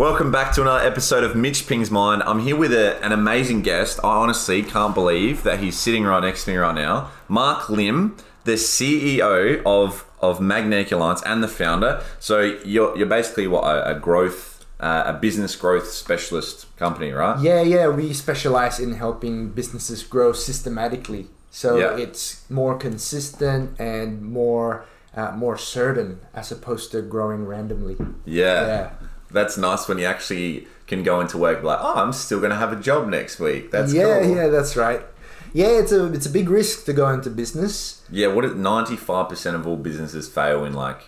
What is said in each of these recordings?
Welcome back to another episode of Mitch Ping's Mind. I'm here with a, an amazing guest. I honestly can't believe that he's sitting right next to me right now. Mark Lim, the CEO of of Magnetic Alliance and the founder. So you're you're basically what a, a growth uh, a business growth specialist company, right? Yeah, yeah, we specialize in helping businesses grow systematically. So Yeah. it's more consistent and more uh, more certain as opposed to growing randomly. Yeah. Yeah. That's nice when you actually can go into work like, oh, I'm still going to have a job next week. That's yeah, cool. yeah, that's right. Yeah, it's a it's a big risk to go into business. Yeah, what is 95% of all businesses fail in like,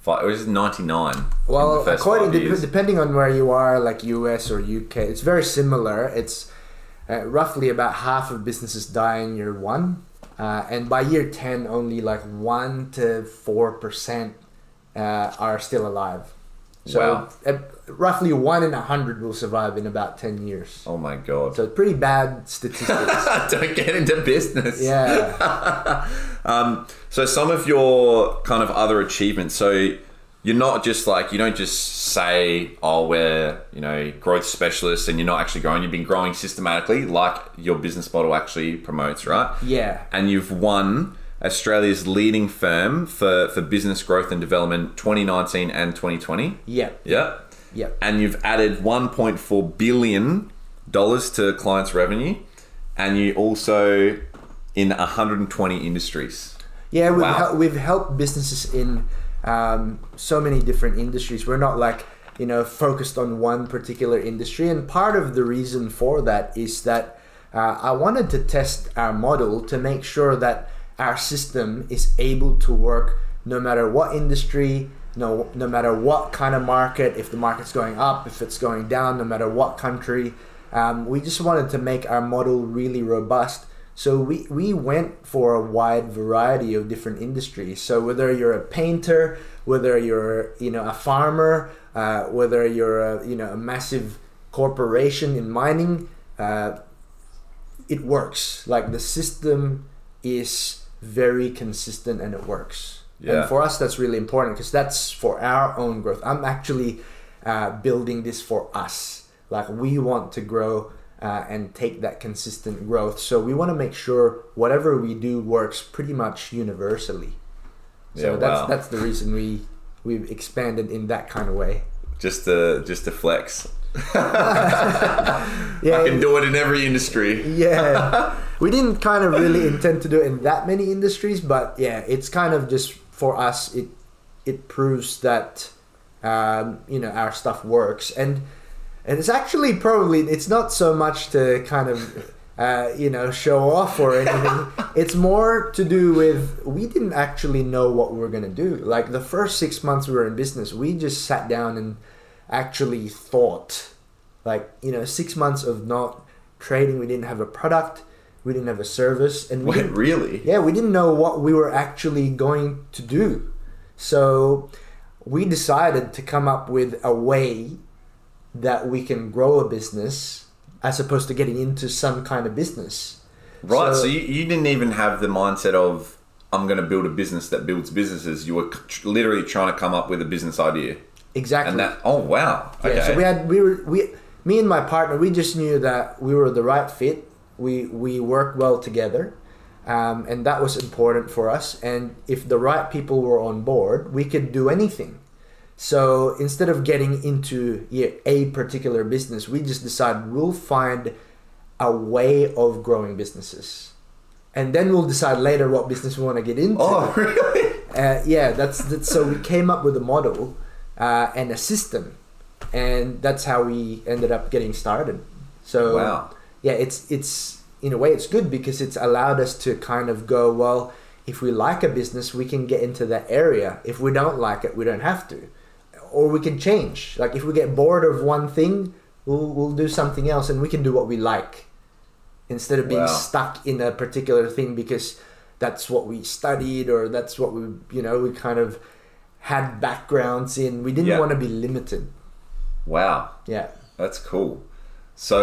five, or is it 99? in Well, the according five to, years? depending on where you are, like US or UK, it's very similar. It's uh, roughly about half of businesses die in year one, uh, and by year ten, only like one to four percent uh, are still alive. So Wow. uh, roughly one in a hundred will survive in about ten years. Oh my god. So pretty bad statistics. Don't get into business. yeah, Um, so some of your kind of other achievements. So you're not just like you don't just say, "Oh, we're you know growth specialists," and you're not actually growing. You've been growing systematically, like your business model actually promotes, right? yeah, And you've won Australia's leading firm for for business growth and development 2019 and 2020. yeah, Yeah. yeah. and you've added 1.4 billion dollars to clients' revenue, and you also in 120 industries. Yeah, we've, Wow. hel- we've helped businesses in um, so many different industries. We're not like, you know, focused on one particular industry. And part of the reason for that is that uh, I wanted to test our model to make sure that our system is able to work no matter what industry, no, no matter what kind of market, if the market's going up, if it's going down, no matter what country. Um, we just wanted to make our model really robust. So we, we went for a wide variety of different industries. So whether you're a painter, whether you're you know a farmer, uh, whether you're a, you know a massive corporation in mining, uh, it works. Like the system is very consistent and it works. Yeah. And for us, that's really important because that's for our own growth. I'm actually uh, building this for us. Like we want to grow uh, and take that consistent growth. So we want to make sure whatever we do works pretty much universally. So Yeah, that's wow. that's the reason we we've expanded in that kind of way. Just to just to flex. Yeah, I can do it in every industry. yeah we didn't kind of really intend to do it in that many industries but yeah it's kind of just for us it it proves that um, you know our stuff works. And and it's actually probably it's not so much to kind of uh, you know show off or anything. It's more to do with we didn't actually know what we were going to do. Like the first six months we were in business we just sat down and actually thought. Like you know six months of not trading we didn't have a product we didn't have a service and we Wait, didn't, really? yeah we didn't know what we were actually going to do so we decided to come up with a way that we can grow a business as opposed to getting into some kind of business Right. So, So- you, you didn't even have the mindset of I'm going to build a business that builds businesses. You were literally trying to come up with a business idea, exactly and that. Oh wow. Okay. Yeah, so we had we were we me and my partner we just knew that we were the right fit. We we work well together, um, and that was important for us. And if the right people were on board, we could do anything. So instead of getting into yeah, a particular business, we just decided we'll find a way of growing businesses, and then we'll decide later what business we want to get into. oh really? Uh, yeah, that's, that's so we came up with a model uh, and a system, and that's how we ended up getting started. So Wow. Yeah, it's it's in a way it's good because it's allowed us to kind of go well. If we like a business, we can get into that area. If we don't like it, we don't have to, or we can change. Like if we get bored of one thing, we'll we'll do something else, and we can do what we like instead of being Wow. stuck in a particular thing because that's what we studied or that's what we you know we kind of had backgrounds in we didn't Yeah. want to be limited Wow. yeah That's cool. So,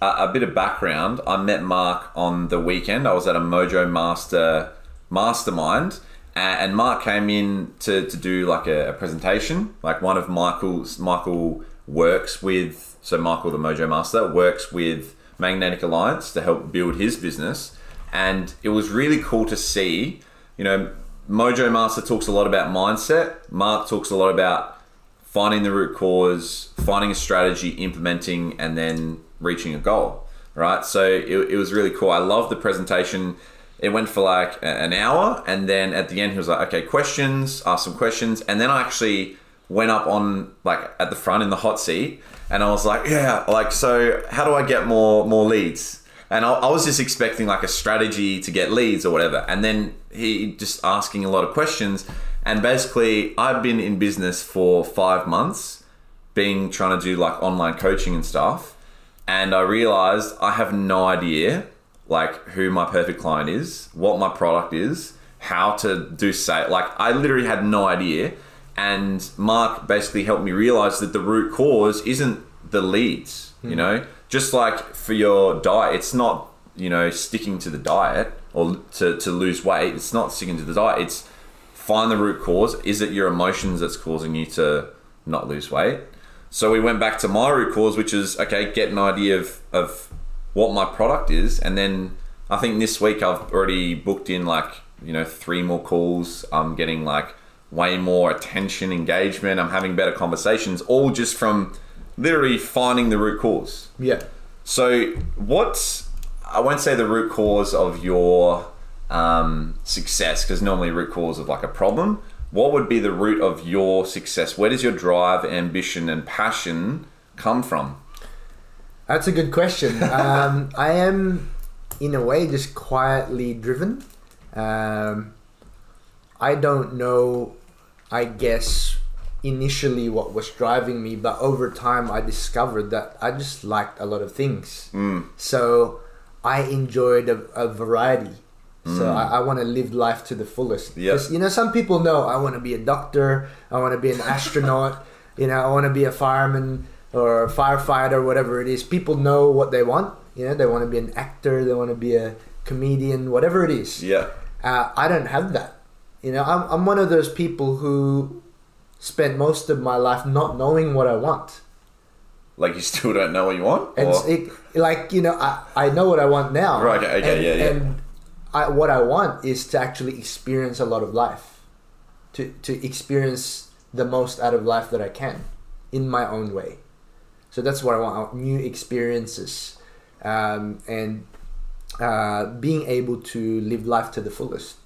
a, bit of background. I met Mark on the weekend. I was at a Mojo Master mastermind, and Mark came in to, to do like a, a presentation. Like one of Michael's Michael works with so Michael the Mojo Master works with Magnetic Alliance to help build his business, and it was really cool to see. You know, Mojo Master talks a lot about mindset. Mark talks a lot about finding the root cause, finding a strategy, implementing, and then reaching a goal. Right. So it, it was really cool. I love the presentation. It went for like an hour, and then at the end, he was like, "Okay, questions. Ask some questions." And then I actually went up on like at the front in the hot seat, and I was like, "Yeah, like so. How do I get more more leads?" And I, I was just expecting like a strategy to get leads or whatever, and then he just asking a lot of questions. And basically, I've been in business for five months, being trying to do like online coaching and stuff and I realized I have no idea like who my perfect client is, what my product is, how to do sale. Like I literally had no idea. And Mark basically helped me realize that the root cause isn't the leads, you hmm. know? Just like for your diet, it's not, you know, sticking to the diet or to, to lose weight. It's not sticking to the diet. It's find the root cause. Is it your emotions that's causing you to not lose weight? So we went back to my root cause, which is okay, get an idea of, of what my product is, and then I think this week I've already booked in like you know three more calls. I'm getting like way more attention, engagement. I'm having better conversations, all just from literally finding the root cause. Yeah. So what's I won't say the root cause of your um, success because normally root cause of like a problem. What would be the root of your success? Where does your drive, ambition, and passion come from? That's a good question. um, I am, in a way, just quietly driven. Um, I don't know, I guess, initially what was driving me, but over time I discovered that I just liked a lot of things. So I enjoyed a, a variety. So I, I want to live life to the fullest. 'Cause, You know, some people know I want to be a doctor, I want to be an astronaut, you know, I want to be a fireman or a firefighter, whatever it is. People know what they want. You know, they want to be an actor, they want to be a comedian, whatever it is. Yeah. Uh, I don't have that. You know, I'm, I'm one of those people who spent most of my life not knowing what I want. Like you still don't know what you want? And it, like, you know, I, I know what I want now. Right, okay, okay, and, yeah, yeah. And I, what I want is to actually experience a lot of life, to, to experience the most out of life that I can in my own way. So that's what I want I want new experiences um, and uh, being able to live life to the fullest.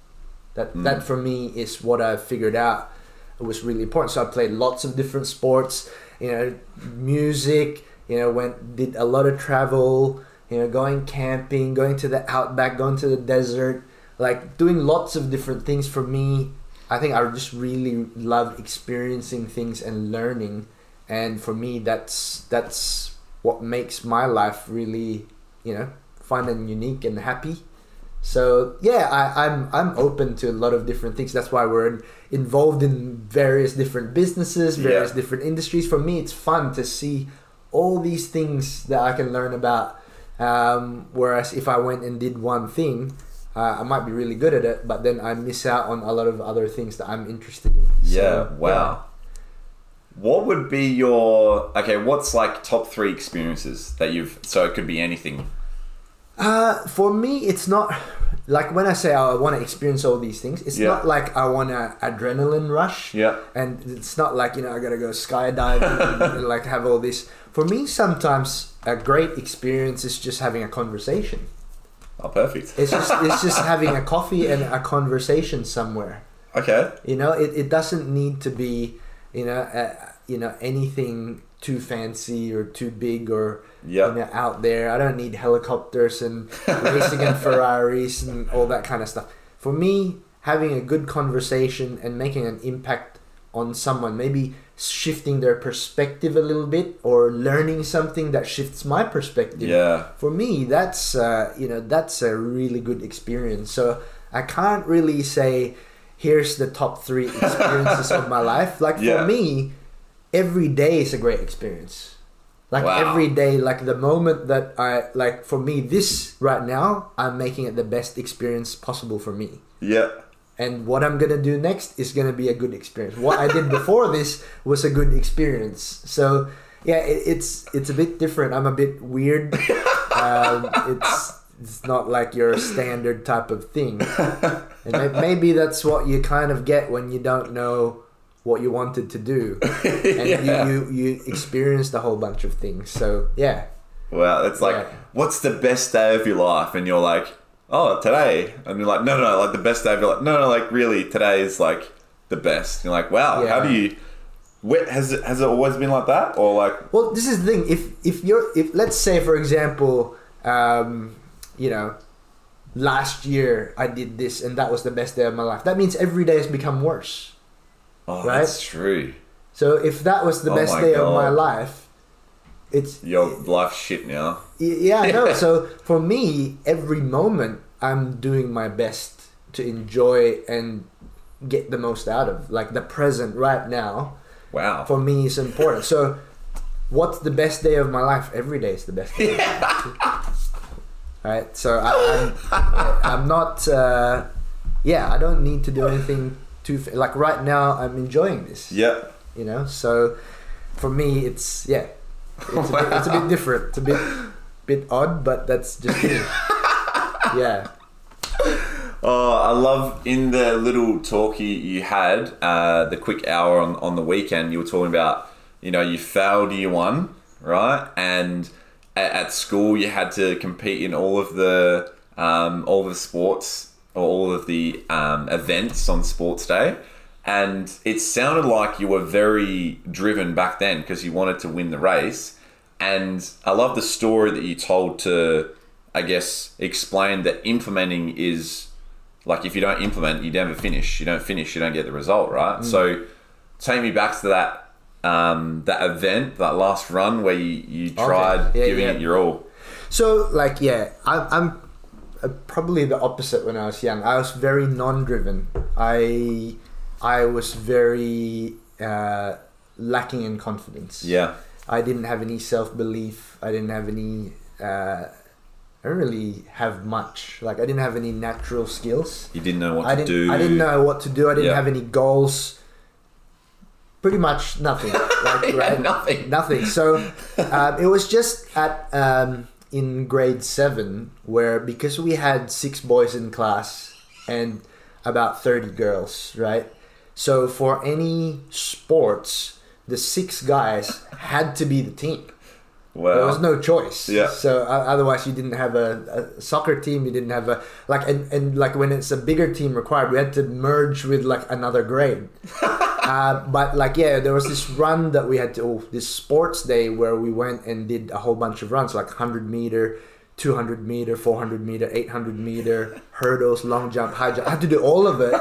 That, Mm. that for me is what I figured out it was really important. So I played lots of different sports, you know, music, you know, went did a lot of travel, you know, going camping, going to the outback, going to the desert, like doing lots of different things for me. I think I just really love experiencing things and learning, and for me, that's that's what makes my life really, you know, fun and unique and happy. So yeah, I, I'm I'm open to a lot of different things. That's why we're in, involved in various different businesses, various Yeah. different industries. For me, it's fun to see all these things that I can learn about. Um, whereas if I went and did one thing, uh, I might be really good at it, but then I miss out on a lot of other things that I'm interested in. Yeah, So, wow. What would be your okay? What's like top three experiences that you've? So it could be anything. Uh, for me, it's not like when I say I want to experience all these things. It's Yeah. not like I want an adrenaline rush. Yeah. and it's not like you know I gotta go skydiving and like have all this. For me, sometimes a great experience is just having a conversation. Oh, perfect. It's just it's just having a coffee and a conversation somewhere. Okay. You know, it, it doesn't need to be you know uh, you know anything too fancy or too big or Yeah. you know out there. I don't need helicopters and racing and Ferraris and all that kind of stuff. For me, having a good conversation and making an impact on someone, maybe shifting their perspective a little bit or learning something that shifts my perspective. Yeah. For me, that's uh, you know that's a really good experience. So I can't really say here's the top three experiences of my life. Like Yeah. for me, every day is a great experience. Like Wow. every day, like the moment that I like for me, this right now, I'm making it the best experience possible for me. Yeah. And what I'm gonna do next is gonna be a good experience. What I did before this was a good experience. So yeah, it, it's it's a bit different. I'm a bit weird. um, it's it's not like your standard type of thing, and may- maybe that's what you kind of get when you don't know what you wanted to do, and Yeah. you, you you experienced a whole bunch of things. So yeah, Well, it's like, Yeah. what's the best day of your life? And you're like, oh, today. And you're like, no, no, no, like the best day of your life. No, no, like really, today is like the best. you're like, wow, how do you? Where, has it has it always been like that, or like, Well, this is the thing. If if you're if let's say for example, um, you know, last year I did this and that was the best day of my life. That means every day has become worse. oh, Right? that's true. So if that was the Oh best day of my life, it's Your life's shit now. yeah, I know. so for me, every moment I'm doing my best to enjoy and get the most out of. Like the present right now Wow. for me is important. So what's the best day of my life? Every day is the best day. Of my life. Right. So I, I'm I'm not. Uh, yeah, I don't need to do anything too. Like right now, I'm enjoying this. Yep. You know. So for me, it's yeah. It's a, bit, it's a bit different. It's a bit bit odd, but that's just me. yeah. Oh, I love in the little talk you, you had, uh, the quick hour on, on the weekend, you were talking about, you know, you failed year one, right? And at, at school, you had to compete in all of the um, all of the sports or all of the um, events on sports day. And it sounded like you were very driven back then because you wanted to win the race. And I love the story that you told to, I guess, explain that implementing is like if you don't implement, you never finish. You don't finish, you don't get the result, right? Mm. So take me back to that um, that event, that last run where you, you tried Yeah, giving yeah. it your all. So like yeah, I'm, I'm uh, probably the opposite when I was young. I was very non-driven. I I was very uh, lacking in confidence. Yeah. I didn't have any self-belief. I didn't have any. Uh, I didn't really have much. Like I didn't have any natural skills. You didn't know what I to didn't. do. I didn't know what to do. I didn't Yeah. have any goals. Pretty much nothing. Like, Yeah, right? nothing. Nothing. So um, it was just at um, in grade seven where because we had six boys in class and about thirty girls, right? So for any sports, the six guys had to be the team. Well, There was no choice. Yeah. So uh, otherwise, you didn't have a, a soccer team. You didn't have a like and, and like when it's a bigger team required, we had to merge with like another grade. uh, but like yeah, there was this run that we had to oh, this sports day where we went and did a whole bunch of runs like hundred meter. 200 meter, 400 meter, 800 meter, hurdles, long jump, high jump. I had to do all of it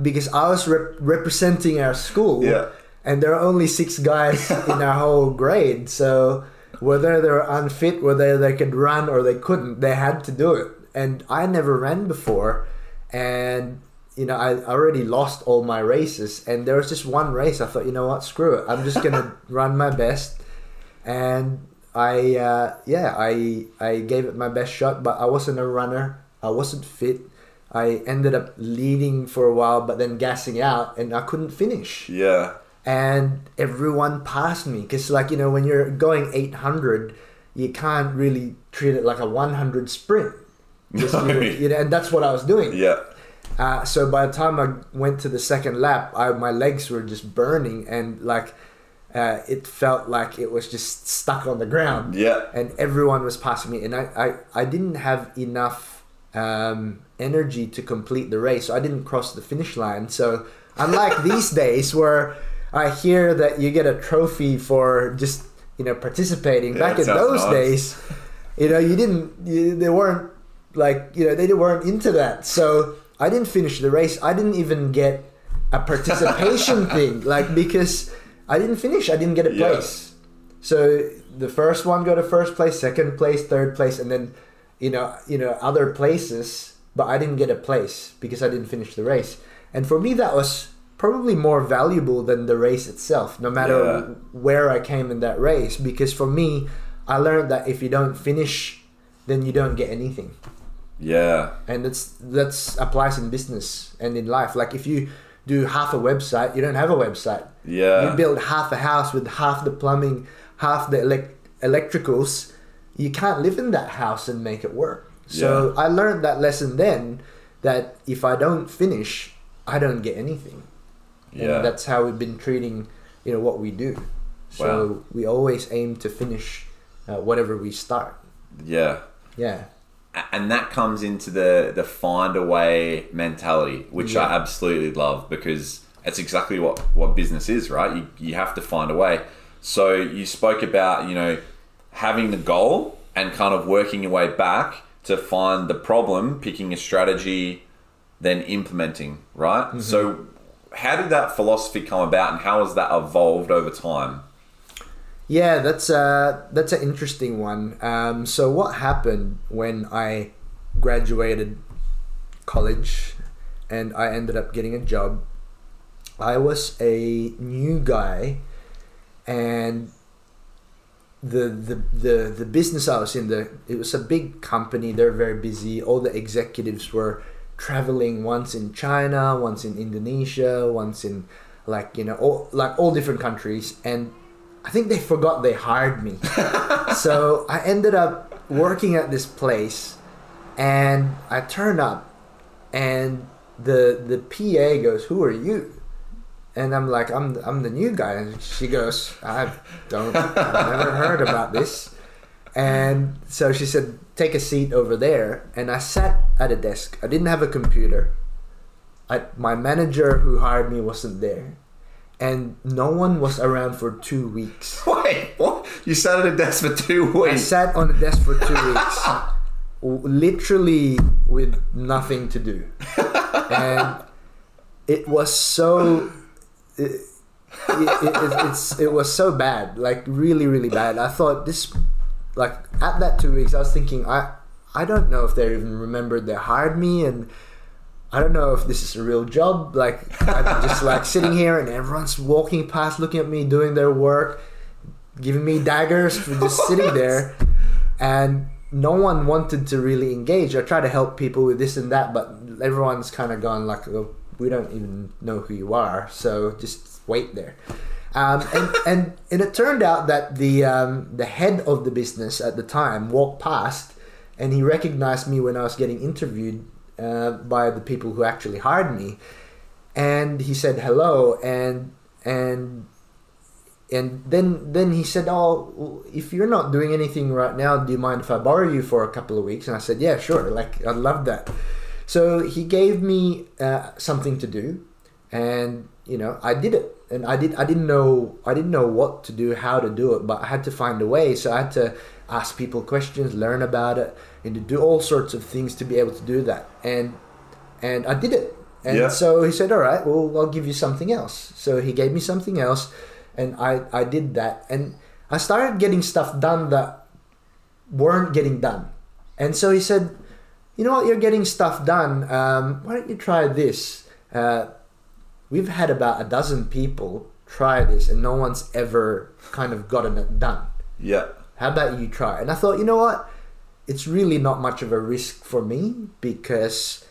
because I was rep- representing our school Yeah. and there are only six guys in our whole grade. So whether they're unfit, whether they could run or they couldn't, they had to do it. And I never ran before, and you know I already lost all my races. And there was just one race. I thought, you know what, screw it. I'm just gonna run my best. And I uh, yeah I I gave it my best shot, but I wasn't a runner. I wasn't fit. I ended up leading for a while, but then gassing out, and I couldn't finish yeah. and everyone passed me because like you know when you're going 800 you can't really treat it like a 100 sprint 'Cause No. you, you know, and that's what i was doing Yeah. uh, so by the time i went to the second lap I, my legs were just burning and like uh, it felt like it was just stuck on the ground Yeah. and everyone was passing me and i, I, I didn't have enough um, energy to complete the race. So i didn't cross the finish line. So unlike these days where i hear that you get a trophy for just you know participating Yeah, back in those nice. days you know you didn't you, they weren't like you know they weren't into that. So i didn't finish the race. I didn't even get a participation thing like because i didn't finish. I didn't get a Yeah. place. So the first one got a first place, second place, third place, and then you know you know other places. But I didn't get a place because I didn't finish the race. And for me, that was probably more valuable than the race itself. No matter Yeah. where I came in that race, because for me, I learned that if you don't finish, then you don't get anything Yeah. and that's that's applies in business and in life like if you do half a website you don't have a website Yeah. you build half a house with half the plumbing half the elect- electricals, you can't live in that house and make it work. So I learned that lesson then that if I don't finish, I don't get anything. Yeah. And that's how we've been treating, you know, what we do. So Wow. we always aim to finish uh, whatever we start. yeah. Yeah. And that comes into the the find a way mentality, which I absolutely love because it's exactly what what business is, right? You you have to find a way. So you spoke about you know having the goal and kind of working your way back to find the problem, picking a strategy, then implementing, right? Mm-hmm. So how did that philosophy come about, and how has that evolved over time? Yeah, that's a, that's an interesting one. Um, so what happened when I graduated college and I ended up getting a job? I was a new guy, and the the the the business I was in the it was a big company. They're very busy. All the executives were traveling once in China, once in Indonesia, once in like you know all like all different countries and I think they forgot they hired me. so I ended up working at this place and I turned up and the the PA goes, "Who are you?" And I'm like, "I'm I'm the new guy." And she goes, "I don't I've never heard about this." And so she said, "Take a seat over there." And I sat at a desk. I didn't have a computer. I, my manager who hired me wasn't there. And no one was around for two weeks. Wait, what? You sat at a desk for two weeks? I sat on the desk for two weeks, literally with nothing to do, and it was so. It, it, it, it's, it was so bad, like really, really bad. I thought this, like at that two weeks, I was thinking, I, I don't know if they even remembered they hired me, and I don't know if this is a real job. Like I'm just like sitting here, and everyone's walking past, looking at me, doing their work, giving me daggers for just sitting there, and no one wanted to really engage. I try to help people with this and that, but everyone's kind of gone like, oh, we don't even know who you are, so just wait there. Um, and, and and it turned out that the um, the head of the business at the time walked past, and he recognized me when I was getting interviewed uh, by the people who actually hired me, and he said hello, and and and then then he said, "Oh, if you're not doing anything right now, do you mind if I borrow you for a couple of weeks?" And I said, "Yeah, sure. Like I'd love that." So he gave me uh, something to do, and you know I did it, and I did I didn't know I didn't know what to do, how to do it, but I had to find a way. So I had to ask people questions, learn about it, and to do all sorts of things to be able to do that. And and I did it. And Yeah. so he said, "All right, well, I'll give you something else." So he gave me something else, and I I did that, and I started getting stuff done that weren't getting done. And so he said, "You know what? You're getting stuff done. Um, why don't you try this? Uh, we've had about a dozen people try this, and no one's ever kind of gotten it done. Yeah. How about you try?" And I thought, you know what? It's really not much of a risk for me because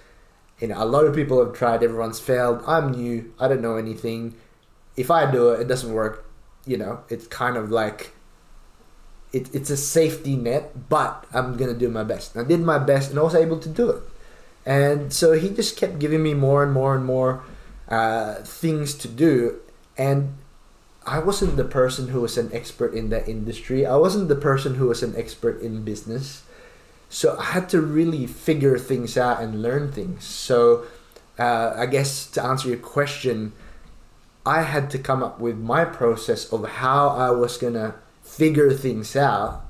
you know a lot of people have tried everyone's failed i'm new i don't know anything if i do it it doesn't work you know it's kind of like it, it's a safety net but i'm gonna do my best. And i did my best and i was able to do it. And so he just kept giving me more and more and more uh, things to do. And i wasn't the person who was an expert in that industry. I wasn't the person who was an expert in business. So I had to really figure things out and learn things. So uh, I guess to answer your question, I had to come up with my process of how I was gonna figure things out,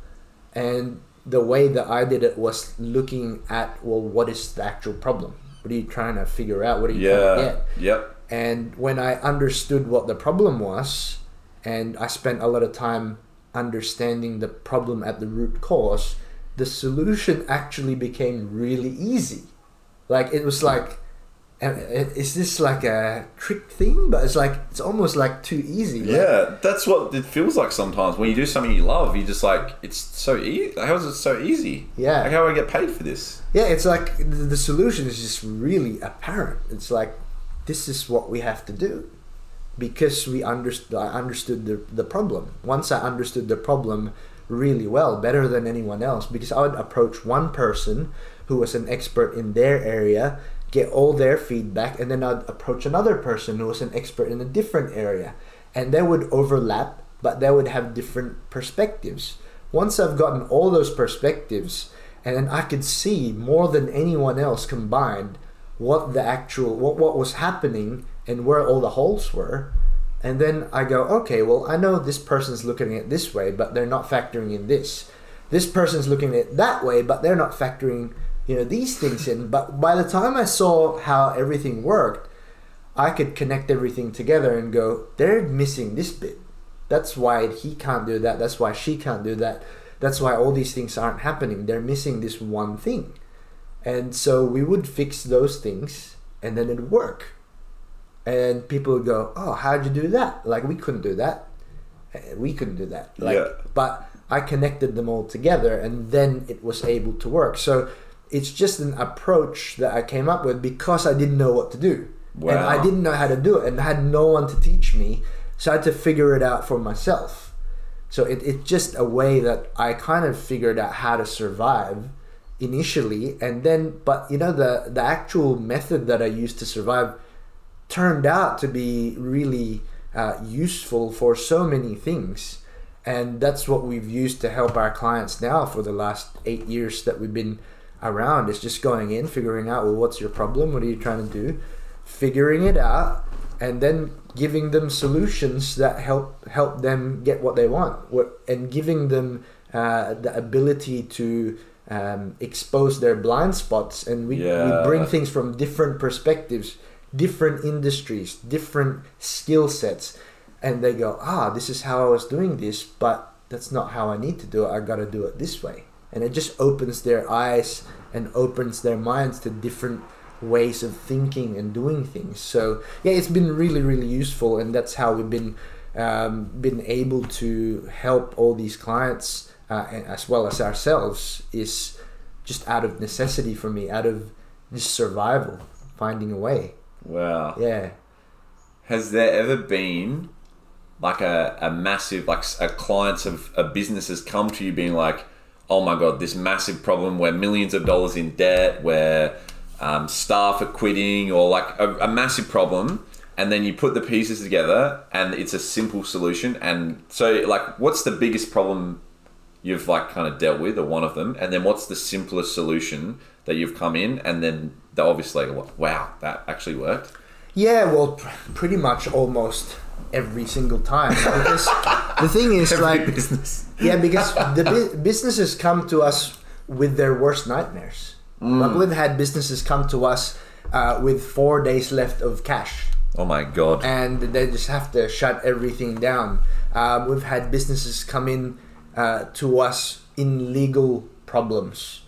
and the way that I did it was looking at well, what is the actual problem? What are you trying to figure out? What are you trying to Yeah. get? Yep. And when I understood what the problem was, and I spent a lot of time understanding the problem at the root cause, the solution actually became really easy. Like it was like, is this like a trick thing? But it's like it's almost like too easy. Like, Yeah, that's what it feels like sometimes. When you do something you love, you just like it's so easy. How is it so easy? Yeah. Like how do I get paid for this? Yeah, it's like the, the solution is just really apparent. It's like this is what we have to do, because we understood I understood the, the problem. Once I understood the problem really well, better than anyone else, because I would approach one person who was an expert in their area, get all their feedback, and then I'd approach another person who was an expert in a different area. And they would overlap, but they would have different perspectives. Once I've gotten all those perspectives, and then I could see more than anyone else combined what the actual what, what was happening and where all the holes were and then i go okay well i know this person's looking at it this way but they're not factoring in this this person's looking at it that way but they're not factoring you know these things in but by the time i saw how everything worked i could connect everything together and go they're missing this bit. That's why he can't do that. That's why she can't do that. That's why all these things aren't happening. They're missing this one thing. And so we would fix those things and then it'd work. And people would go oh how'd you do that? Like we couldn't do that. Eh, we couldn't do that. Like Yeah. but i connected them all together and then it was able to work. So it's just an approach that i came up with because i didn't know what to do. And i didn't know how to do it and i had no one to teach me so i had to figure it out for myself. So it, it's just a way that i kind of figured out how to survive initially and then but you know the the actual method that i used to survive turned out to be really uh, useful for so many things. And that's what we've used to help our clients now for the last eight years that we've been around. Is just going in figuring out well what's your problem? What are you trying to do? Figuring it out and then giving them solutions that help help them get what they want. What, and giving them uh, the ability to um, expose their blind spots. And we, Yeah. we bring things from different perspectives different industries different skill sets. And they go ah this is how i was doing this but that's not how i need to do it. I gotta do it this way and it just opens their eyes and opens their minds to different ways of thinking and doing things. So yeah it's been really really useful and that's how we've been um, been able to help all these clients uh, as well as ourselves is just out of necessity for me out of just survival finding a way. Wow. yeah. Has there ever been like a, a massive like a clients of a business has come to you being like, oh my god, this massive problem where millions of dollars in debt, where um, staff are quitting, or like a, a massive problem, and then you put the pieces together and it's a simple solution. And so, like, what's the biggest problem you've like kind of dealt with, or one of them, and then what's the simplest solution that you've come in, and then the obviously, wow, that actually worked. Yeah, well, pr- pretty much almost every single time. Because the thing is, Every like, business. yeah, because the bu- businesses come to us with their worst nightmares. Like we've had businesses come to us uh, with four days left of cash, Oh my god. and they just have to shut everything down. Um, we've had businesses come in uh, to us in legal problems,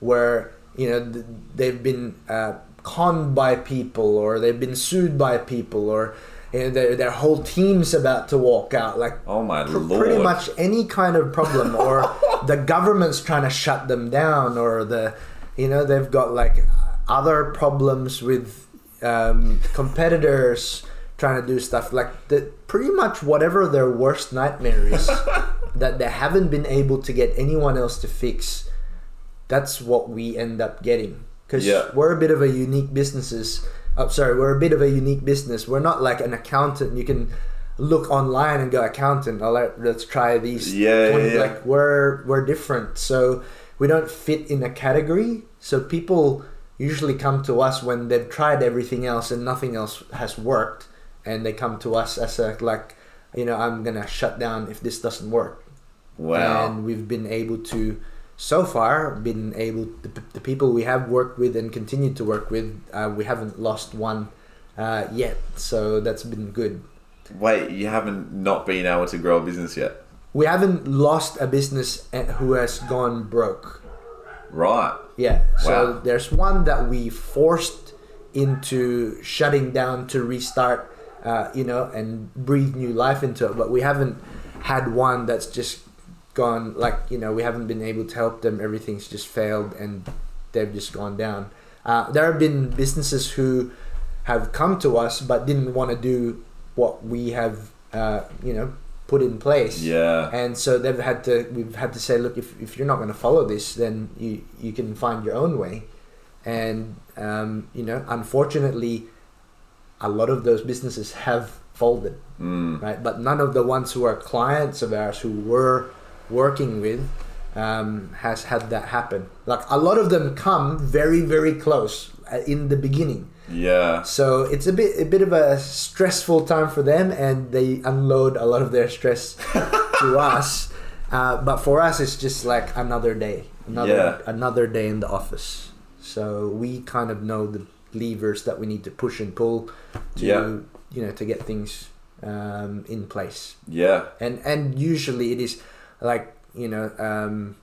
where you know th- they've been uh, conned by people, or they've been sued by people, or know, their their whole team's about to walk out. Like Oh my pr- lord! pretty much any kind of problem or the government's trying to shut them down or the you know they've got like other problems with um, competitors trying to do stuff like the pretty much whatever their worst nightmare is that they haven't been able to get anyone else to fix that's what we end up getting because Yeah. we're a bit of a unique businesses oh, sorry we're a bit of a unique business. We're not like an accountant. You can look online and go accountant oh, let, let's try these Yeah, 20 yeah, yeah. like we're we're different. So we don't fit in a category. So people usually come to us when they've tried everything else and nothing else has worked and they come to us as a like you know i'm gonna shut down if this doesn't work. Wow. and we've been able to so far been able the, the people we have worked with and continue to work with uh, we haven't lost one uh, yet. So that's been good. Wait, you haven't not been able to grow a business yet, we haven't lost a business uh, who has gone broke. Right? yeah. So Wow. there's one that we forced into shutting down to restart uh, you know and breathe new life into it but we haven't had one that's just gone like you know we haven't been able to help them everything's just failed and they've just gone down uh, there have been businesses who have come to us but didn't want to do what we have, uh, you know, put in place. Yeah. And so they've had to we've had to say, look, if, if you're not going to follow this, then you you can find your own way. And um, you know, unfortunately, a lot of those businesses have folded, Mm. right? But none of the ones who are clients of ours who were working with um, has had that happen. Like a lot of them come very very close uh, in the beginning. Yeah. So it's a bit a bit of a stressful time for them, and they unload a lot of their stress to us. Uh, but for us, it's just like another day, another Yeah. another day in the office. So we kind of know the levers that we need to push and pull to Yeah. you know to get things um, in place. Yeah. And and usually it is like you know um,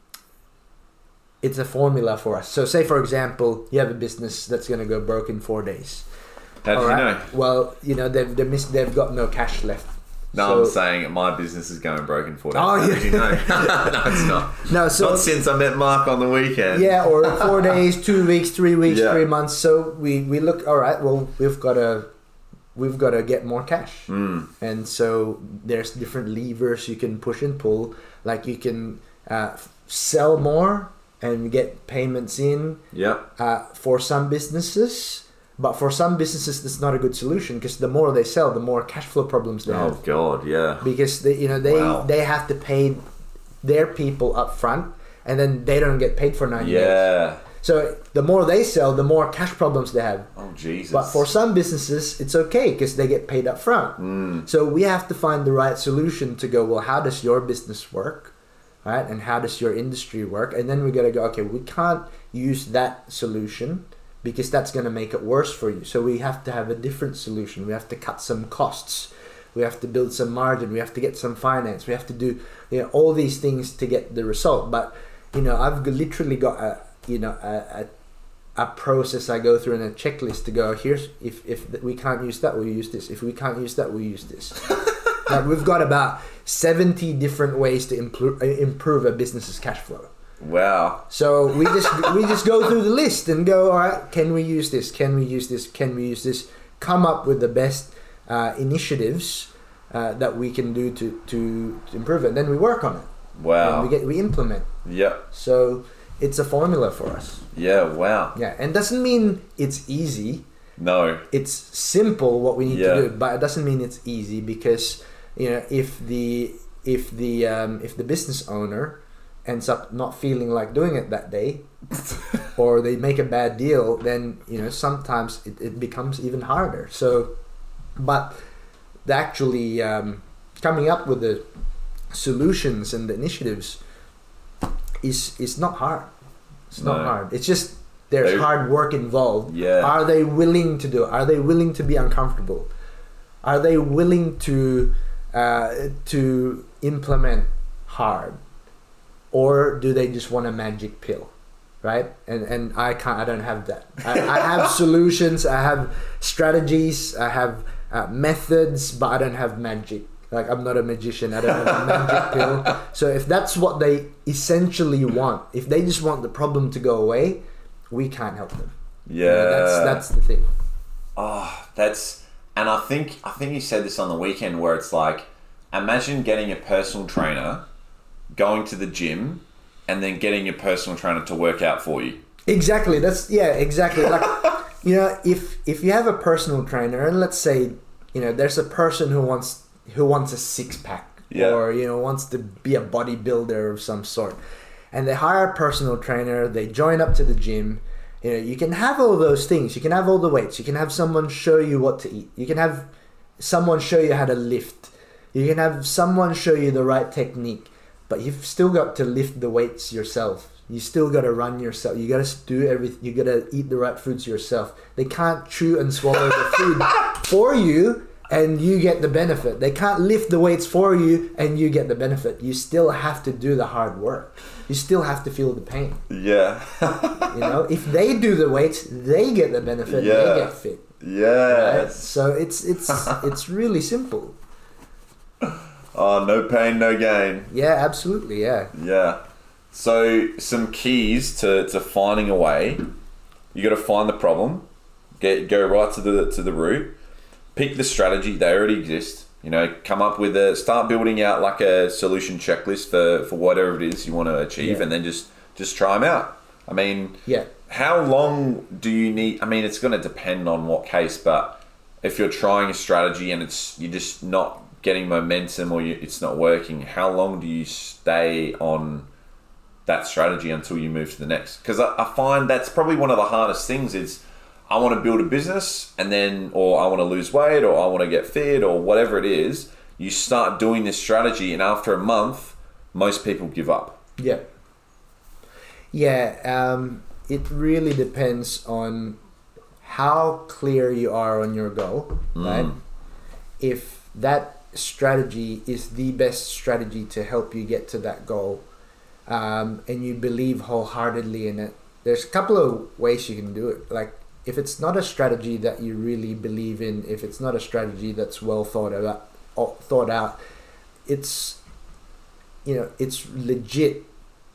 it's a formula for us. So say for example, you have a business that's going to go broke in four days. How do you Alright. know? Well, you know they've they've, missed, they've got no cash left. No, I'm saying my business is going broken for days. Oh, yeah. you know? no, it's not. No, so not since I met Mark on the weekend. yeah, or four days, two weeks, three weeks, Yeah. three months. So we we look all right. Well, we've got to we've got to get more cash, Mm. and so there's different levers you can push and pull. Like you can uh, sell more and get payments in Yep. uh, for some businesses. But for some businesses, that's not a good solution because the more they sell, the more cash flow problems they have. Oh God, yeah. because they you know they Wow. they have to pay their people up front and then they don't get paid for nine days Yeah. So the more they sell the more cash problems they have. Oh Jesus. but for some businesses it's okay because they get paid up front Mm. so we have to find the right solution to go well how does your business work? Right? And how does your industry work? And then we got to go okay we can't use that solution because that's going to make it worse for you. So we have to have a different solution. We have to cut some costs. We have to build some margin. We have to get some finance. We have to do you know all these things to get the result. But you know i've literally got a you know a, a a process I go through and a checklist to go. Here's if if we can't use that, we use this. If we can't use that, we use this. like we've got about seventy different ways to improve improve a business's cash flow. wow. So we just we just go through the list and go. All right, can we use this? Can we use this? Can we use this? Come up with the best uh, initiatives uh, that we can do to, to to improve it. And then we work on it. And Wow. we get we implement. Yep. So it's a formula for us. Yeah. Wow. Yeah, and doesn't mean it's easy. No. it's simple what we need Yeah. to do but it doesn't mean it's easy because you know if the if the um, if the business owner ends up not feeling like doing it that day or they make a bad deal then you know sometimes it, it becomes even harder so but the actually um, coming up with the solutions and the initiatives is is not hard it's not No. hard it's just there's They- hard work involved Yeah. are they willing to do it? Are they willing to be uncomfortable? Are they willing to uh, to implement hard, or do they just want a magic pill, right? And and I can't. I don't have that. I, I have solutions. I have strategies. I have uh, methods, but I don't have magic. Like I'm not a magician. I don't have a magic pill. So if that's what they essentially want, if they just want the problem to go away, we can't help them. You Yeah. know, that's that's the thing. Oh, that's and I think I think you said this on the weekend where it's like imagine getting a personal trainer, going to the gym, and then getting your personal trainer to work out for you. Exactly. That's yeah. Exactly. Like you know, if if you have a personal trainer, and let's say you know there's a person who wants who wants a six pack, Yeah. or you know wants to be a bodybuilder of some sort, and they hire a personal trainer. They join up to the gym. You know, you can have all those things. You can have all the weights. You can have someone show you what to eat. You can have someone show you how to lift. You can have someone show you the right technique, but you've still got to lift the weights yourself. You still got to run yourself. You got to do everything. You got to eat the right foods yourself. They can't chew and swallow the food for you, and you get the benefit. They can't lift the weights for you, and you get the benefit. You still have to do the hard work. You still have to feel the pain. Yeah. You know, if they do the weights, they get the benefit. Yeah. They get fit. Right? So it's it's it's really simple. Oh, no pain, no gain. Yeah, absolutely. Yeah. Yeah. So some keys to, to finding a way. You got to find the problem, get go right to the to the root. Pick the strategy. They already exist. You know, come up with a start building out like a solution checklist for for whatever it is you want to achieve, Yeah. and then just just try them out. I mean, Yeah. how long do you need? I mean, it's going to depend on what case, but if you're trying a strategy and it's you're just not getting momentum or you, it's not working, how long do you stay on that strategy until you move to the next? Because I, I find that's probably one of the hardest things. Is I want to build a business and then, or I want to lose weight, or I want to get fit, or whatever it is. You start doing this strategy, and after a month, most people give up. Yeah. Yeah, um, it really depends on how clear you are on your goal, right? If that strategy is the best strategy to help you get to that goal, um, and you believe wholeheartedly in it, there's a couple of ways you can do it. Like, if it's not a strategy that you really believe in, if it's not a strategy that's well thought out, thought out, it's you know it's legit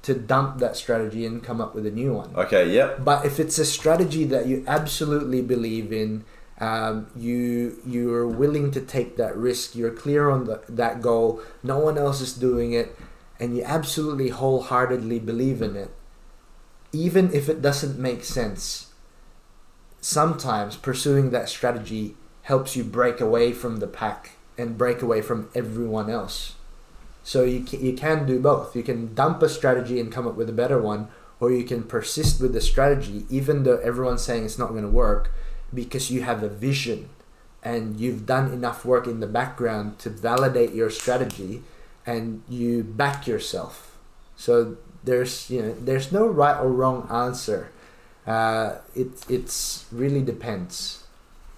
to dump that strategy and come up with a new one. Okay, yep. But if it's a strategy that you absolutely believe in, um, you you're willing to take that risk, you're clear on the, that goal, no one else is doing it, and you absolutely wholeheartedly believe in it, even if it doesn't make sense, sometimes pursuing that strategy helps you break away from the pack and break away from everyone else. So you can, you can do both. You can dump a strategy and come up with a better one, or you can persist with the strategy even though everyone's saying it's not going to work because you have a vision and you've done enough work in the background to validate your strategy and you back yourself. So there's you know there's no right or wrong answer. Uh, it it's really depends.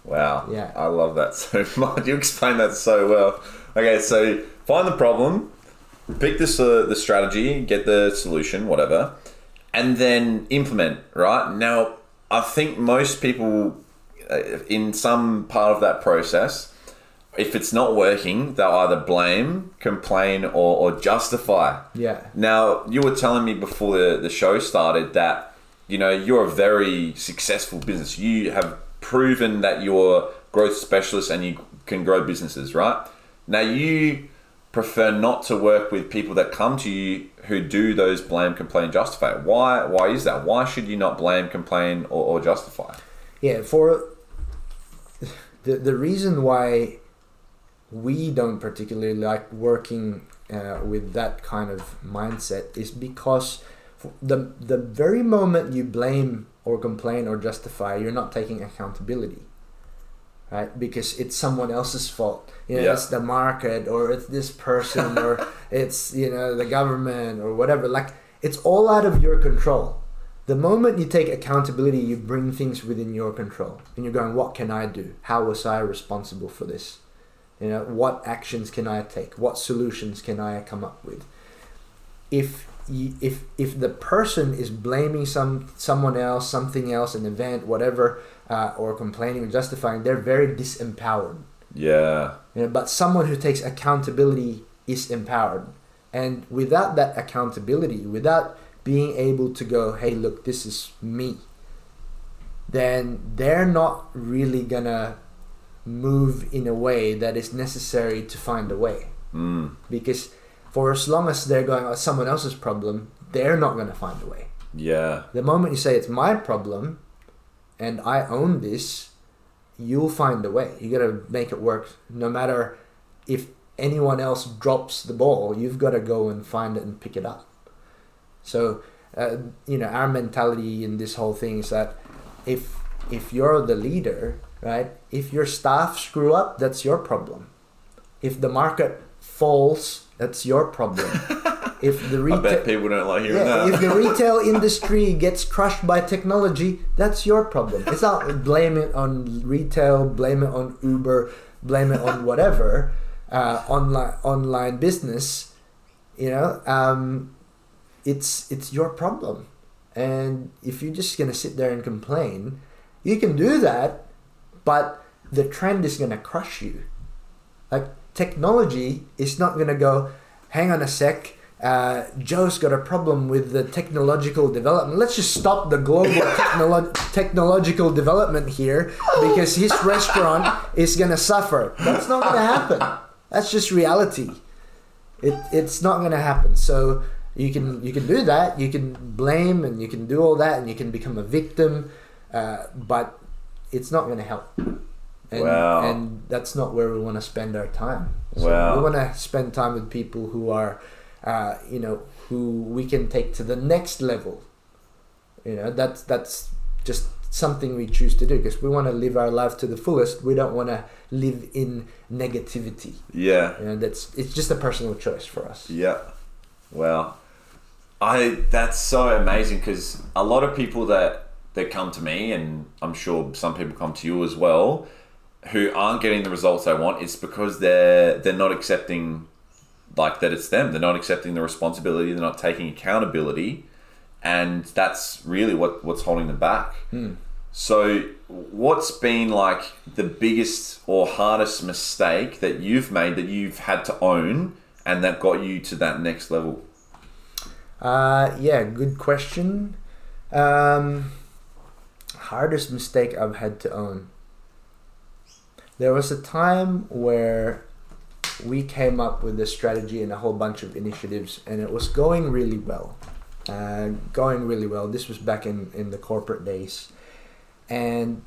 Wow. Yeah. I love that so much. You explain that so well. Okay, so find the problem, pick this uh, the strategy, get the solution, whatever, and then implement. Right now, I think most people, uh, in some part of that process, if it's not working, they'll either blame, complain, or, or justify. Yeah. Now, you were telling me before the, the show started that, you know, you're a very successful business. You have proven that you're growth specialist and you can grow businesses, right? Now, you prefer not to work with people that come to you who do those blame, complain, justify. Why? Why is that? Why should you not blame, complain, or, or justify? Yeah, for the the reason why we don't particularly like working uh, with that kind of mindset is because the the very moment you blame or complain or justify, you're not taking accountability, right? Because it's someone else's fault. You know, Yeah. it's the market or it's this person or it's you know the government or whatever. Like it's all out of your control. The moment you take accountability, you bring things within your control, and you're going, "What can I do? How was I responsible for this? You know, what actions can I take? What solutions can I come up with?" If if if the person is blaming some someone else, something else, an event, whatever, uh, or complaining or justifying, they're very disempowered. Yeah. You know, but someone who takes accountability is empowered. And without that accountability, without being able to go, hey, look, this is me, then they're not really gonna move in a way that is necessary to find a way. Mm. Because for as long as they're going, oh, someone else's problem, they're not gonna find a way. Yeah. The moment you say it's my problem and I own this, you'll find a way. You gotta make it work no matter if anyone else drops the ball, you've gotta go and find it and pick it up. So, uh, you know, our mentality in this whole thing is that if if you're the leader, right? If your staff screw up, that's your problem. If the market falls, that's your problem. if the I retail bet people don't like hearing yeah, that. if the retail industry gets crushed by technology, that's your problem. It's not blame it on retail, blame it on Uber, blame it on whatever uh, online online business. You know, um, it's it's your problem. And if you're just gonna sit there and complain, you can do that, but the trend is gonna crush you. Like technology is not gonna go. Hang on a sec. uh, Joe's got a problem with the technological development. Let's just stop the global technolo- technological development here because his restaurant is going to suffer. That's not going to happen. That's just reality. It, it's not going to happen. So you can you can do that. You can blame and you can do all that and you can become a victim, uh, but it's not going to help. And, Wow. and that's not where we want to spend our time. So Wow. we want to spend time with people who are, uh, you know, who we can take to the next level. You know, that's that's just something we choose to do because we want to live our life to the fullest. We don't want to live in negativity. Yeah. You know, that's it's just a personal choice for us. Yeah. Wow. I that's so amazing because a lot of people that that come to me and I'm sure some people come to you as well who aren't getting the results they want it's because they're they're not accepting like that it's them. They're not accepting the responsibility. They're not taking accountability. And that's really what what's holding them back. So what's been like the biggest or hardest mistake that you've made that you've had to own and that got you to that next level? Uh, yeah, good question. Um, hardest mistake I've had to own. There was a time where we came up with a strategy and a whole bunch of initiatives, and it was going really well. Uh, going really well. This was back in, in the corporate days. And,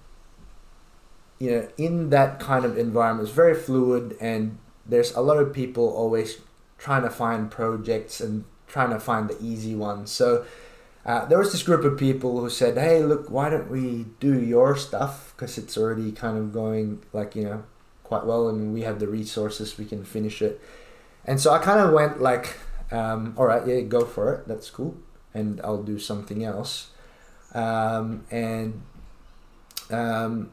you know, in that kind of environment, it's very fluid, and there's a lot of people always trying to find projects and trying to find the easy ones. So uh, there was this group of people who said, "Hey, look, why don't we do your stuff? Because it's already kind of going like you know quite well, and we have the resources, we can finish it." And so I kind of went like, um, "All right, yeah, go for it. That's cool, and I'll do something else." Um, and um,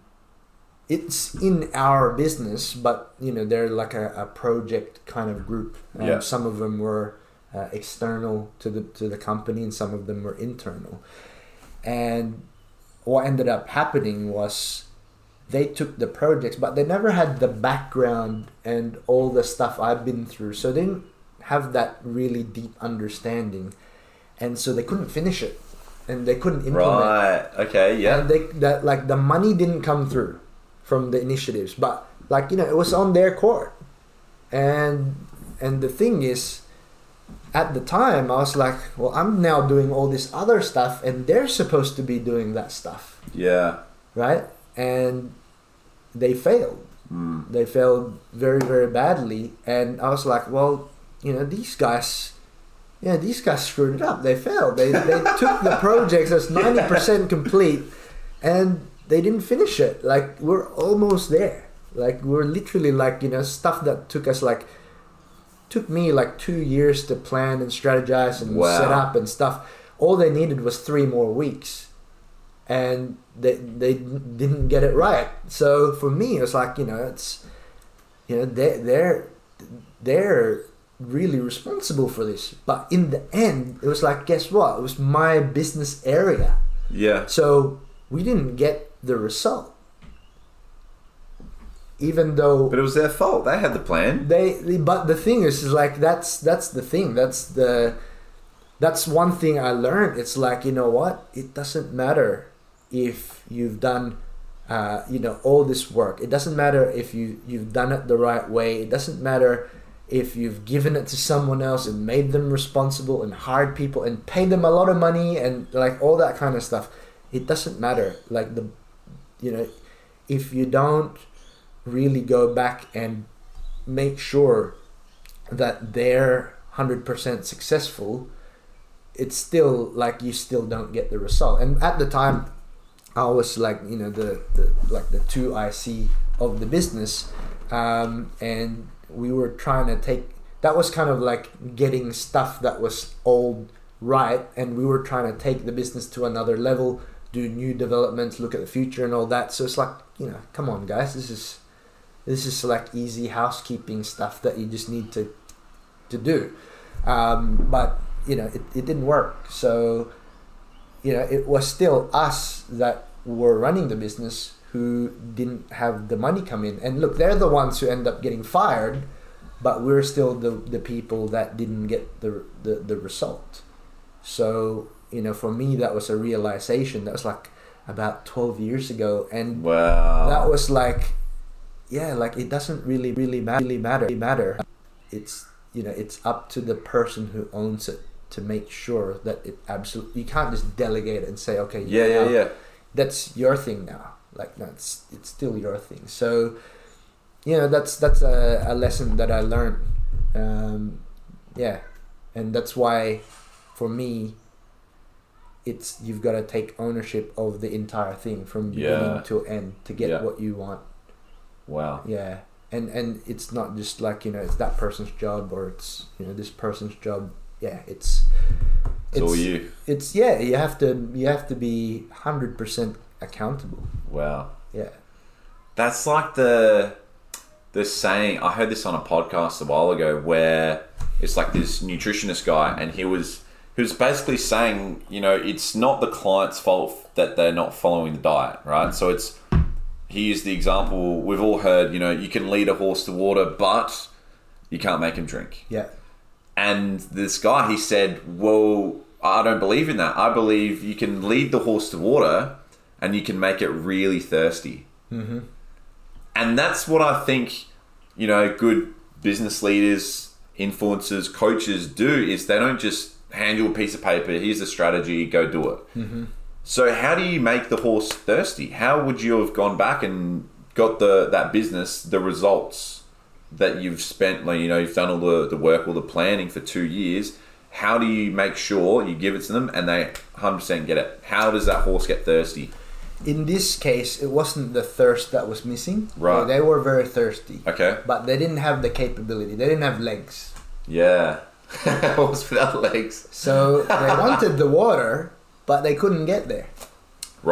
it's in our business, but you know they're like a, a project kind of group. Um, Yeah. Some of them were uh, external to the to the company, and some of them were internal. And what ended up happening was they took the projects, but they never had the background and all the stuff I've been through, so they didn't have that really deep understanding, and so they couldn't finish it, and they couldn't implement. right okay yeah And they that like the money didn't come through from the initiatives, but like you know it was on their court, and and the thing is, at the time I was like, well, I'm now doing all this other stuff, and they're supposed to be doing that stuff, yeah right? And they failed. mm. They failed very very badly, and I was like, well, you know these guys. Yeah, these guys screwed it up. They failed. They, they took the projects that's ninety percent complete, and they didn't finish it. Like we're almost there. Like we're literally like you know stuff that took us like took me like two years to plan and strategize and Wow. set up and stuff. All they needed was three more weeks, and they they didn't get it right. So for me, it was like you know it's you know they they're they're really responsible for this. But in the end, it was like guess what? It was my business area. yeah So we didn't get the result. Even though but it was their fault they had the plan they, but the thing is, is like that's that's the thing. That's the that's one thing I learned. It's like you know what? It doesn't matter if you've done, uh, you know, all this work. It doesn't matter if you you've done it the right way. It doesn't matter if you've given it to someone else and made them responsible and hired people and paid them a lot of money and like all that kind of stuff. It doesn't matter. Like the, you know, if you don't really go back and make sure that they're 100% successful it's still like you still don't get the result. And at the time i was like you know the, the like the 2 ic of the business um, and we were trying to take that was kind of like getting stuff that was old right and we were trying to take the business to another level do new developments look at the future and all that. So it's like you know come on guys this is this is like easy housekeeping stuff that you just need to to do um, but you know it, it didn't work so you know it was still us that were running the business who didn't have the money come in and look they're the ones who end up getting fired but we're still the the people that didn't get the the, the result. So you know, for me, that was a realization. That was like about twelve years ago, and Wow. that was like, yeah, like it doesn't really really ma- really matter matter. It's you know, it's up to the person who owns it to make sure that it absolutely. You can't just delegate it and say, okay, yeah, yeah, now yeah. that's your thing now. Like no, it's it's still your thing. So, you know, that's that's a, a lesson that I learned. Um, yeah, and that's why, for me, it's you've got to take ownership of the entire thing from beginning Yeah. to end to get Yeah. what you want. Wow. Yeah, and and it's not just like you know it's that person's job or it's you know this person's job. Yeah, it's It's all you. It's yeah, you have to you have to be hundred percent accountable. Wow. Yeah. That's like the the saying. I heard this on a podcast a while ago, where it's like this nutritionist guy, and he was he was basically saying, you know, it's not the client's fault that they're not following the diet, right? So it's he used the example we've all heard. You know, you can lead a horse to water, but you can't make him drink. Yeah. And this guy, he said, Well, I don't believe in that. I believe you can lead the horse to water and you can make it really thirsty. Mm-hmm. And that's what I think, you know, good business leaders, influencers, coaches do is they don't just hand you a piece of paper, here's the strategy, go do it. Mm-hmm. So how do you make the horse thirsty? How would you have gone back and got the that business the results that you've spent like you know you've done all the, the work all the planning for two years how do you make sure you give it to them and they 100% get it how does that horse get thirsty In this case, it wasn't the thirst that was missing. Right. They were very thirsty, okay but they didn't have the capability. They didn't have legs. yeah horse without legs So they wanted the water, but they couldn't get there.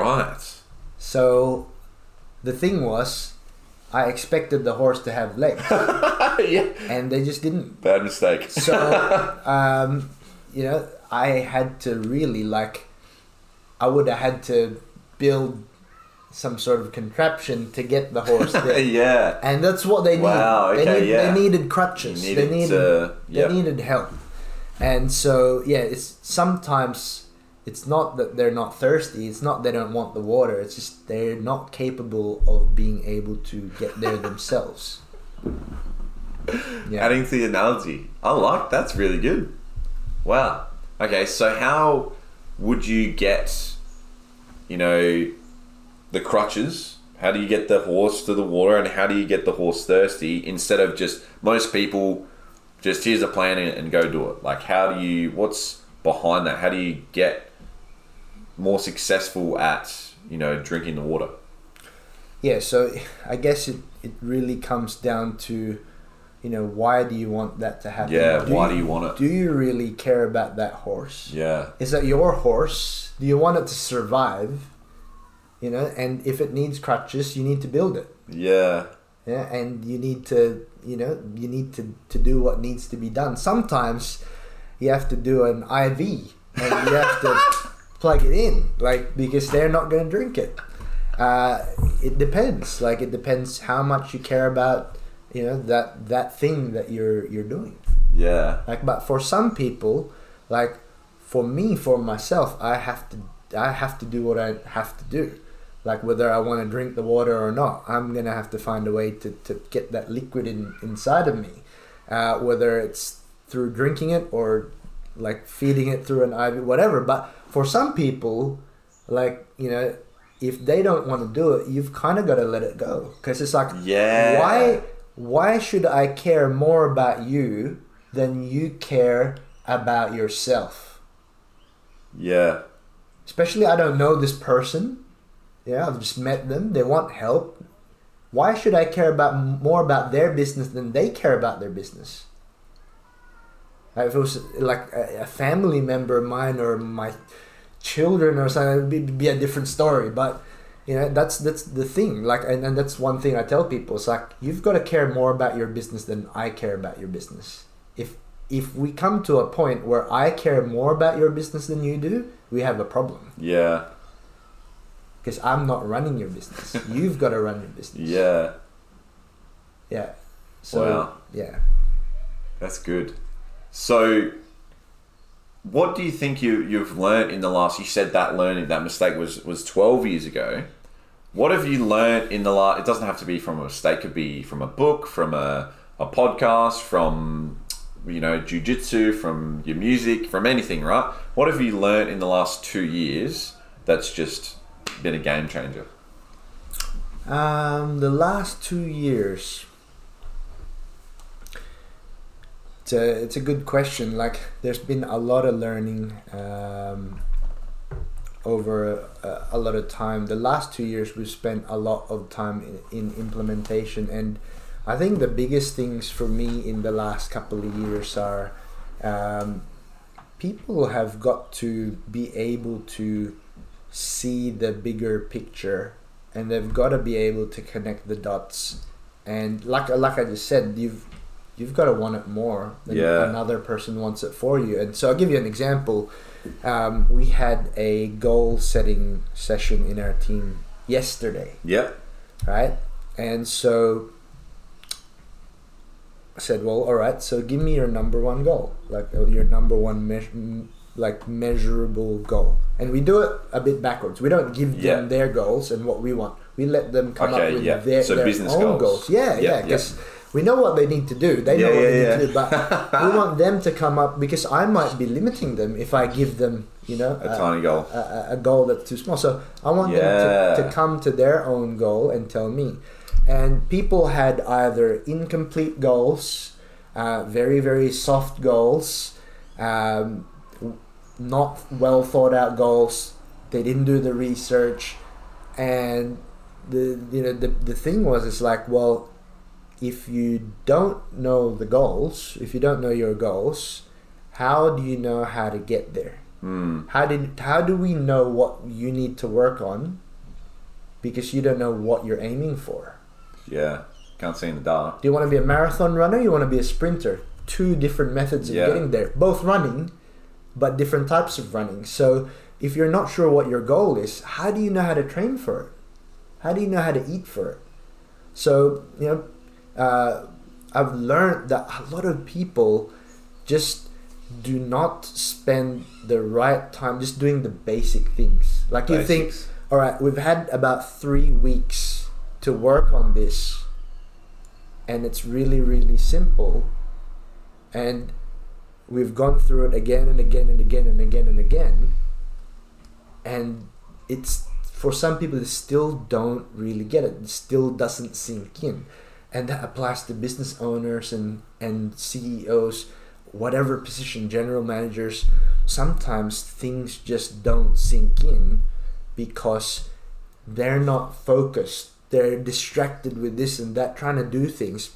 right So the thing was, I expected the horse to have legs, yeah and they just didn't. bad mistake So, um, you know, I had to really like, I would have had to build some sort of contraption to get the horse there. yeah And that's what they needed. Wow, they, okay, need, yeah. they needed crutches. You they needed needed to- they needed help. And so yeah, it's sometimes it's not that they're not thirsty, it's not they don't want the water, it's just they're not capable of being able to get there themselves. Yeah. adding to the analogy i like that's really good. Wow. Okay so how would you get you know the crutches? How do you get the horse to the water and how do you get the horse thirsty instead of just most people just here's a plan and and go do it. Like how do you what's behind that? How do you get more successful at you know drinking the water Yeah, so I guess it, it really comes down to, you know, why do you want that to happen? yeah why do you want it Do you really care about that horse? yeah Is that your horse? Do you want it to survive? You know, and if it needs crutches, you need to build it. yeah Yeah, and you need to, you know, you need to, to do what needs to be done. Sometimes you have to do an IV and you have to plug it in, like because they're not going to drink it. Uh, it depends. Like it depends how much you care about, you know, that that thing that you're you're doing. yeah Like, but for some people, like for me, for myself, I have to I have to do what I have to do. Like whether I want to drink the water or not, I'm gonna have to find a way to, to get that liquid in inside of me. Uh, whether it's through drinking it or like feeding it through an IV, whatever. But for some people, like you know, if they don't want to do it, you've kind of got to let it go because it's like Yeah. why why should I care more about you than you care about yourself? yeah Especially, I don't know this person. Yeah, I've just met them. They want help. Why should I care about more about their business than they care about their business? If it was like a, a family member of mine or my children or something, it'd be, be a different story. But you know, that's that's the thing. Like, and, and that's one thing I tell people. It's like you've got to care more about your business than I care about your business. If if we come to a point where I care more about your business than you do, we have a problem yeah because I'm not running your business. You've got to run your business. yeah Yeah. So Wow. yeah. That's good. So, what do you think you you've learned in the last? You said that learning that mistake was was twelve years ago. What have you learned in the last? It doesn't have to be from a mistake. It could be from a book, from a a podcast, from you know jujitsu, from your music, from anything, right? What have you learned in the last two years that's just been a game changer? Um, the last two years. It's a, it's a good question. Like, there's been a lot of learning um, over a, a lot of time. The last two years, we've spent a lot of time in, in implementation. And I think the biggest things for me in the last couple of years are um, people have got to be able to see the bigger picture and they've got to be able to connect the dots and like like I just said you've you've got to want it more than Yeah. another person wants it for you and so I'll give you an example um, we had a goal setting session in our team yesterday Yeah. right and so I said well all right so give me your number one goal like your number one like measurable goal and we do it a bit backwards we don't give Yeah. them their goals and what we want we let them come Okay, up with yeah. their, So their own goals. goals, yeah Yeah, yeah yeah. We know what they need to do they know Yeah, what yeah, they yeah. need to do but we want them to come up because i might be limiting them if i give them you know A tiny goal. a, a- a goal that's too small. So I want them to, to come to their own goal and tell me. And people had either incomplete goals, uh, very, very soft goals, um, not well thought out goals. They didn't do the research. And the, you know, the, the thing was, it's like, well, if you don't know the goals, if you don't know your goals, how do you know how to get there? Hmm. How did how do we know what you need to work on? Because you don't know what you're aiming for. Yeah. Can't see in the dark. Do you want to be a marathon runner? You want to be a sprinter? Two different methods of Yeah. getting there. Both running, but different types of running. So if you're not sure what your goal is, how do you know how to train for it? How do you know how to eat for it? So you know, uh, I've learned that a lot of people just do not spend the right time just doing the basic things. Like you think, all right, we've had about three weeks to work on this, and it's really, really simple. And we've gone through it again and again and again and again and again. And it's for some people, they still don't really get it. It still doesn't sink in. And that applies to business owners and, and CEOs, whatever position, general managers. Sometimes things just don't sink in because they're not focused. They're distracted with this and that, trying to do things.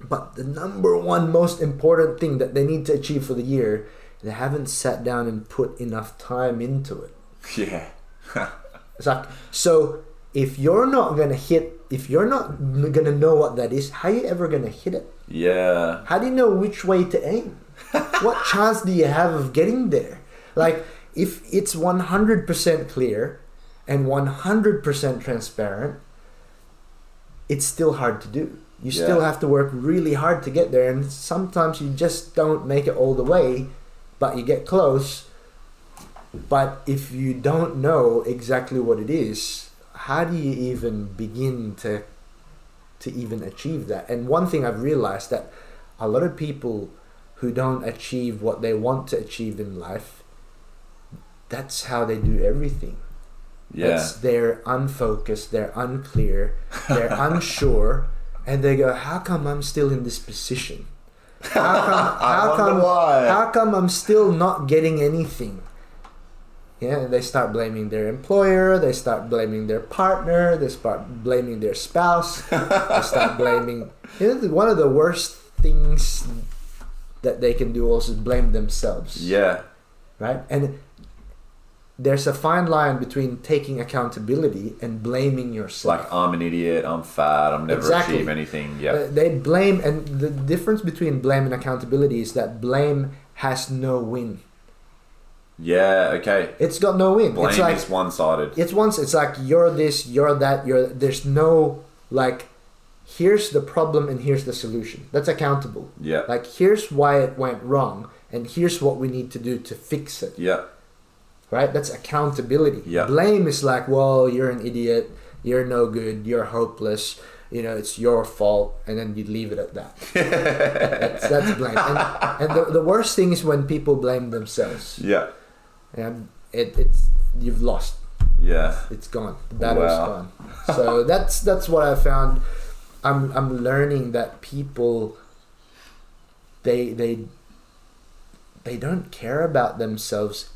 But the number one most important thing that they need to achieve for the year, they haven't sat down and put enough time into it. Yeah. It's like, so if you're not gonna hit, if you're not gonna know what that is, how are you ever gonna hit it? yeah. How do you know which way to aim? what chance do you have of getting there? Like, if it's 100% clear and 100% transparent, it's still hard to do. You still have to work really hard to get there, and sometimes you just don't make it all the way, but you get close. But if you don't know exactly what it is, how do you even begin to to even achieve that? And one thing I've realized that a lot of people who don't achieve what they want to achieve in life, that's how they do everything. Yeah. They're unfocused, they're unclear, they're unsure, and they go, "How come I'm still in this position? How come? How come? why." How come I'm still not getting anything?" Yeah, they start blaming their employer, they start blaming their partner, they start blaming their spouse, they start blaming. You know, one of the worst things that they can do also is blame themselves Yeah. right? And there's a fine line between taking accountability and blaming yourself. Like I'm an idiot. I'm fat. I'm never Exactly. achieve anything. Yeah. Uh, they blame, and the difference between blame and accountability is that blame has no win. Yeah. Okay. It's got no win. Blame it's like is one-sided. it's once it's like you're this, you're that, you're. There's no like here's the problem and here's the solution. That's accountable. Yeah. Like here's why it went wrong and here's what we need to do to fix it. Yeah. Right? That's accountability. Yeah. Blame is like, well, you're an idiot, you're no good, you're hopeless, you know, it's your fault, and then you leave it at that. that's, that's blame. And, and the, the worst thing is when people blame themselves. Yeah. And it, it's you've lost. Yeah. It's gone. The battle's Wow. gone. So that's that's what I found. I'm I'm learning that people they they they don't care about themselves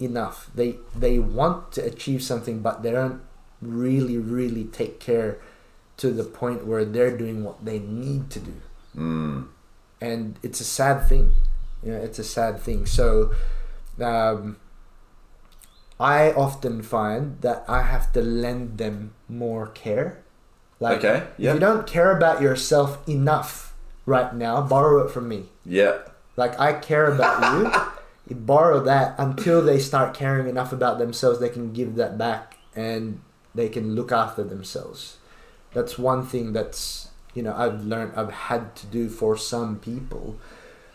enough. They they want to achieve something but they don't really really take care to the point where they're doing what they need to do. Mm. And it's a sad thing. You know, it's a sad thing. So um I often find that I have to lend them more care. Like Okay, yeah. if you don't care about yourself enough right now, borrow it from me. Yeah. Like I care about you. You borrow that until they start caring enough about themselves, they can give that back and they can look after themselves. That's one thing that's you know I've learned I've had to do for some people,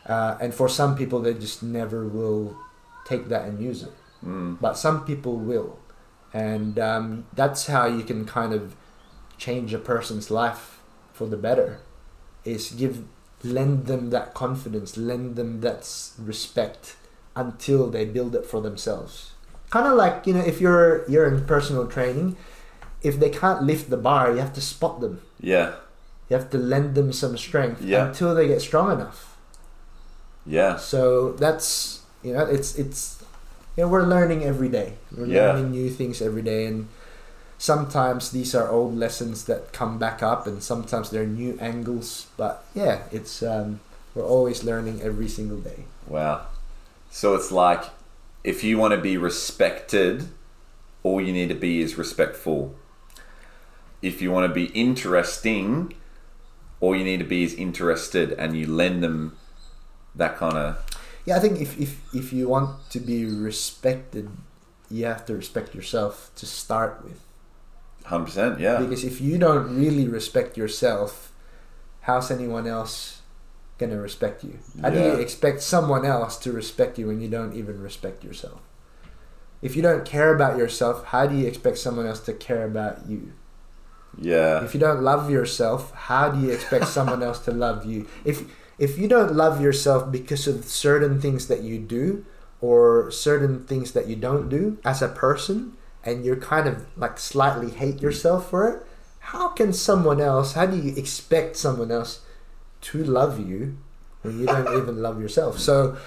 uh, and for some people they just never will take that and use it. Mm. But some people will, and um, that's how you can kind of change a person's life for the better. Is give lend them that confidence, lend them that respect until they build it for themselves. Kind of like you know, if you're you're in personal training, if they can't lift the bar, you have to spot them. Yeah. You have to lend them some strength Yeah. until they get strong enough. Yeah. So that's you know, it's it's you know, we're learning every day. We're Yeah. learning new things every day, and sometimes these are old lessons that come back up, and sometimes they're new angles. But yeah, it's um, we're always learning every single day. Wow. So it's like if you want to be respected, all you need to be is respectful. If you want to be interesting, all you need to be is interested and you lend them that kind of Yeah, I think if if if you want to be respected, you have to respect yourself to start with. 100%, yeah. Because if you don't really respect yourself, how's anyone else gonna respect you? How do you expect someone else to respect you when you don't even respect yourself? If you don't care about yourself, how do you expect someone else to care about you? Yeah. If you don't love yourself, how do you expect someone else to love you? If if you don't love yourself because of certain things that you do or certain things that you don't do as a person and you're kind of like slightly hate yourself for it, how can someone else, how do you expect someone else to love you when you don't even love yourself? So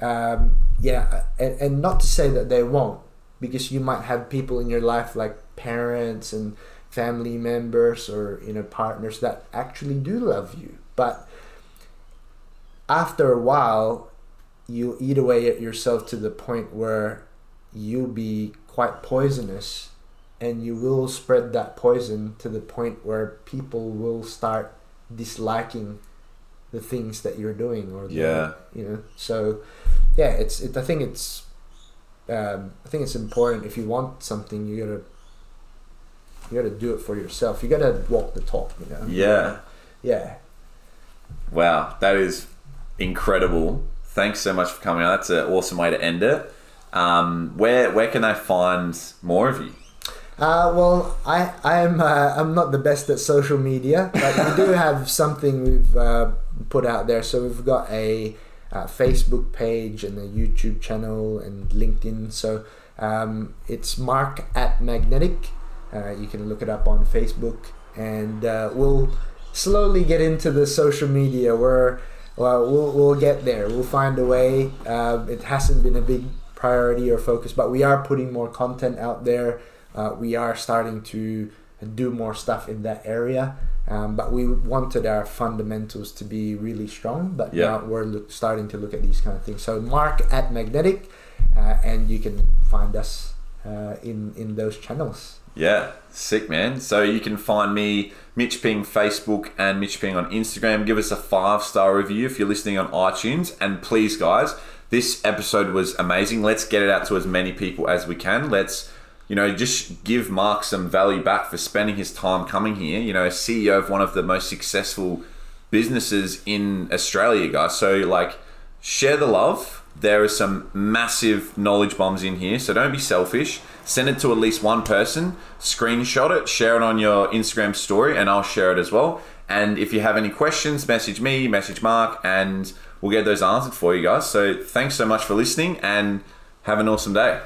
um, yeah, and, and not to say that they won't, because you might have people in your life like parents and family members or you know partners that actually do love you, but after a while, you eat away at yourself to the point where you'll be quite poisonous, and you will spread that poison to the point where people will start disliking the things that you're doing or the, Yeah. you know so yeah it's it, i think it's um, i think it's important. If you want something you gotta you gotta do it for yourself. You gotta walk the talk you know? Yeah. yeah. Wow, that is incredible. Thanks so much for coming on. That's an awesome way to end it. Um, where where can they find more of you? Uh, well, I I'm uh, I'm not the best at social media, but we do have something we've uh, put out there. So we've got a, uh Facebook page and a YouTube channel and LinkedIn. So um, it's Mark at Magnetic. Uh, you can look it up on Facebook, and uh, we'll slowly get into the social media. Where well, we'll we'll get there. We'll find a way. Uh, it hasn't been a big priority or focus, but we are putting more content out there. Uh, we are starting to do more stuff in that area. Um, but we wanted our fundamentals to be really strong. But Yeah. now we're look, starting to look at these kind of things. So Mark at Magnetic, uh, and you can find us uh, in in those channels. Yeah, sick man. So you can find me, Mitch Ping, Facebook, and Mitch Ping on Instagram. Give us a five star review if you're listening on iTunes. And please, guys, this episode was amazing. Let's get it out to as many people as we can. Let's, you know, just give Mark some value back for spending his time coming here. You know, CEO of one of the most successful businesses in Australia, guys. So like, share the love. There are some massive knowledge bombs in here, so don't be selfish. Send it to at least one person, screenshot it, share it on your Instagram story, and I'll share it as well. And if you have any questions, message me, message Mark, and we'll get those answered for you guys. So thanks so much for listening and have an awesome day.